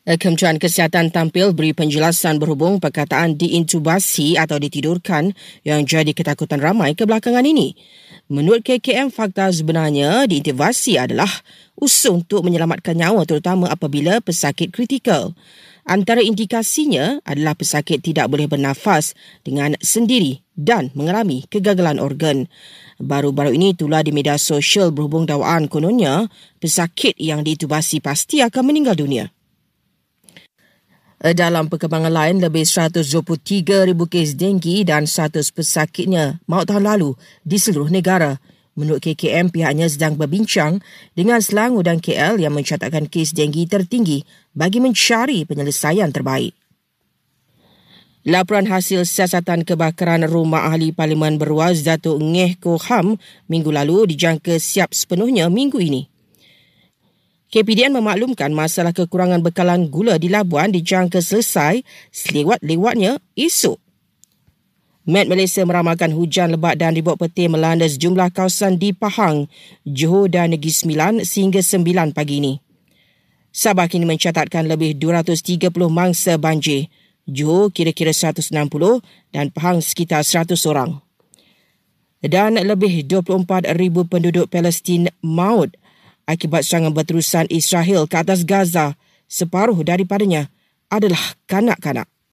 Kementerian Kesihatan tampil beri penjelasan berhubung perkataan diintubasi atau ditidurkan yang jadi ketakutan ramai kebelakangan ini. Menurut KKM, fakta sebenarnya diintubasi adalah usaha untuk menyelamatkan nyawa terutama apabila pesakit kritikal. Antara indikasinya adalah pesakit tidak boleh bernafas dengan sendiri dan mengalami kegagalan organ. Baru-baru ini itulah di media sosial berhubung dakwaan kononnya pesakit yang diintubasi pasti akan meninggal dunia. Eh, dalam perkembangan lain, lebih 123 ribu kes denggi dan 100 pesakitnya maut tahun lalu di seluruh negara. Menurut KKM, pihaknya sedang berbincang dengan Selangor dan KL yang mencatatkan kes denggi tertinggi bagi mencari penyelesaian terbaik. Laporan hasil siasatan kebakaran rumah ahli Parlimen Beruas Datuk Ngeh Koham minggu lalu dijangka siap sepenuhnya minggu ini. KPDN memaklumkan masalah kekurangan bekalan gula di Labuan dijangka selesai selewat-lewatnya esok. Met Malaysia meramalkan hujan lebat dan ribut petir melanda sejumlah kawasan di Pahang, Johor dan Negeri Sembilan sehingga sembilan pagi ini. Sabah kini mencatatkan lebih 230 mangsa banjir. Johor kira-kira 160 dan Pahang sekitar 100 orang. Dan lebih 24 ribu penduduk Palestin maut akibat serangan berterusan Israel ke atas Gaza, separuh daripadanya adalah kanak-kanak.